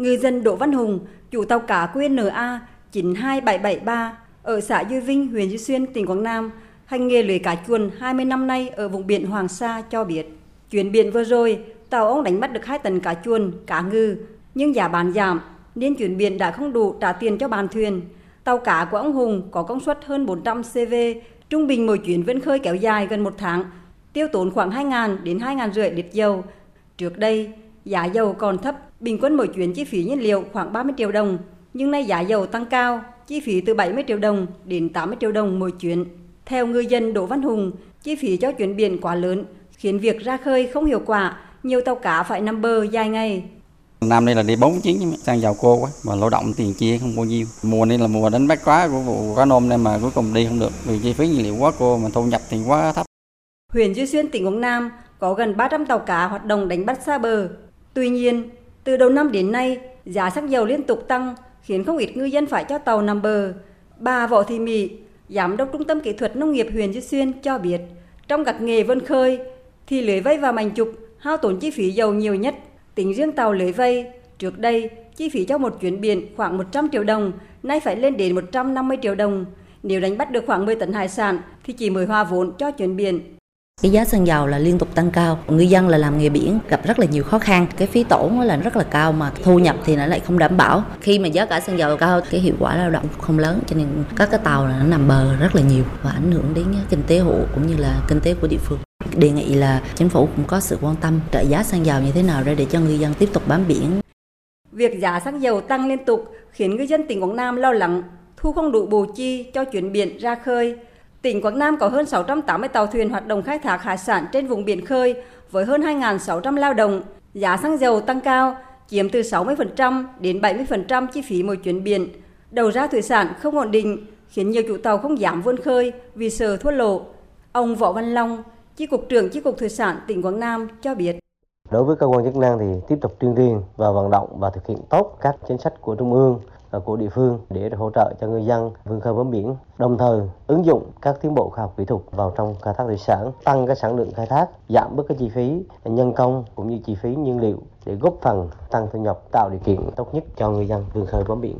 ngư dân Đỗ Văn Hùng, chủ tàu cá QNA 92773 ở xã Duy Vinh, huyện Duy Xuyên, tỉnh Quảng Nam, hành nghề lưới cá chuồn 20 năm nay ở vùng biển Hoàng Sa cho biết. Chuyến biển vừa rồi, tàu ông đánh bắt được 2 tấn cá chuồn, cá ngư nhưng giá bán giảm nên chuyến biển đã không đủ trả tiền cho bàn thuyền. Tàu cá của ông Hùng có công suất hơn 400 CV, trung bình mỗi chuyến vươn khơi kéo dài gần một tháng, tiêu tốn khoảng 2.000 đến 2.000 rưỡi lít dầu. Trước đây, giá dầu còn thấp, bình quân mỗi chuyến chi phí nhiên liệu khoảng 30 triệu đồng, nhưng nay giá dầu tăng cao, chi phí từ 70 triệu đồng đến 80 triệu đồng mỗi chuyến. Theo ngư dân Đỗ Văn Hùng, chi phí cho chuyến biển quá lớn, khiến việc ra khơi không hiệu quả, nhiều tàu cá phải nằm bờ dài ngày. Năm nay là đi 4 chuyến sang giàu cô quá mà lao động tiền chia không bao nhiêu. Mùa này là mùa đánh bắt quá của vụ cá nôm nên mà cuối cùng đi không được vì chi phí nhiên liệu quá cô mà thu nhập thì quá thấp. Huyện Duy Xuyên tỉnh Quảng Nam có gần 300 tàu cá hoạt động đánh bắt xa bờ. Tuy nhiên, từ đầu năm đến nay, giá xăng dầu liên tục tăng khiến không ít ngư dân phải cho tàu nằm bờ. Bà Võ Thị Mỹ, Giám đốc Trung tâm Kỹ thuật Nông nghiệp huyện Duy Xuyên cho biết, trong các nghề vân khơi thì lưới vây và mảnh chụp hao tổn chi phí dầu nhiều nhất. Tính riêng tàu lưới vây, trước đây chi phí cho một chuyến biển khoảng 100 triệu đồng, nay phải lên đến 150 triệu đồng. Nếu đánh bắt được khoảng 10 tấn hải sản thì chỉ mới hòa vốn cho chuyến biển. Cái giá xăng dầu là liên tục tăng cao, ngư dân là làm nghề biển gặp rất là nhiều khó khăn, cái phí tổn là rất là cao mà thu nhập thì nó lại không đảm bảo. Khi mà giá cả xăng dầu cao, cái hiệu quả lao động không lớn cho nên các cái tàu là nó nằm bờ rất là nhiều và ảnh hưởng đến à, kinh tế hộ cũng như là kinh tế của địa phương. Đề nghị là chính phủ cũng có sự quan tâm trợ giá xăng dầu như thế nào để để cho ngư dân tiếp tục bám biển. Việc giá xăng dầu tăng liên tục khiến ngư dân tỉnh Quảng Nam lo lắng, thu không đủ bù chi cho chuyển biển ra khơi. Tỉnh Quảng Nam có hơn 680 tàu thuyền hoạt động khai thác hải sản trên vùng biển khơi với hơn 2.600 lao động. Giá xăng dầu tăng cao, chiếm từ 60% đến 70% chi phí mỗi chuyến biển. Đầu ra thủy sản không ổn định, khiến nhiều chủ tàu không dám vươn khơi vì sợ thua lỗ. Ông Võ Văn Long, Chi cục trưởng Chi cục Thủy sản tỉnh Quảng Nam cho biết. Đối với cơ quan chức năng thì tiếp tục tuyên truyền và vận động và thực hiện tốt các chính sách của trung ương của địa phương để hỗ trợ cho ngư dân vươn khơi bám biển, đồng thời ứng dụng các tiến bộ khoa học kỹ thuật vào trong khai thác thủy sản, tăng cái sản lượng khai thác, giảm bớt cái chi phí nhân công cũng như chi phí nhiên liệu để góp phần tăng thu nhập, tạo điều kiện tốt nhất cho ngư dân vươn khơi bám biển.